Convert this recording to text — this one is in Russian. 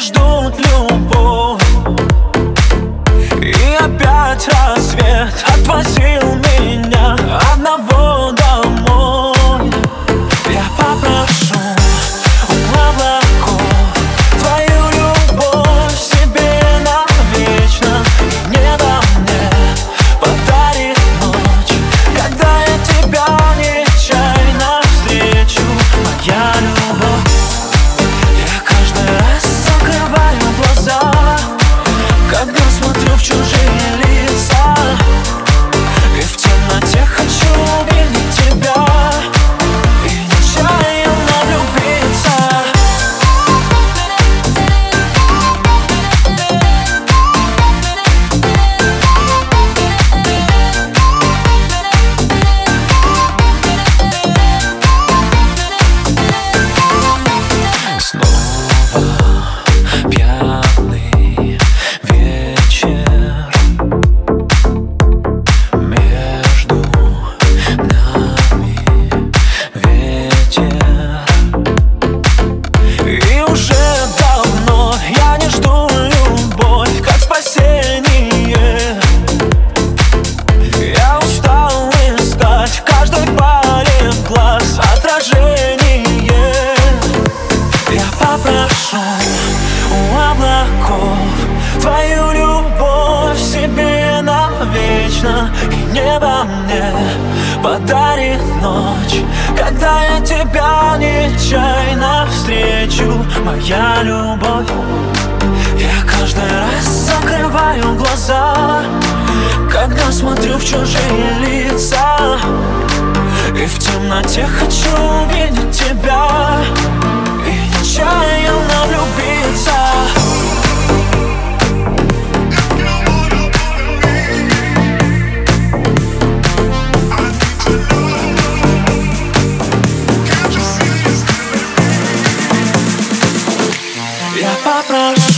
ждут люди. точно и небо мне Подарит ночь, когда я тебя нечаянно встречу. Моя любовь Я каждый раз закрываю глаза Когда смотрю в чужие лица. И в темноте хочу увидеть тебя И нечаянно pra lá.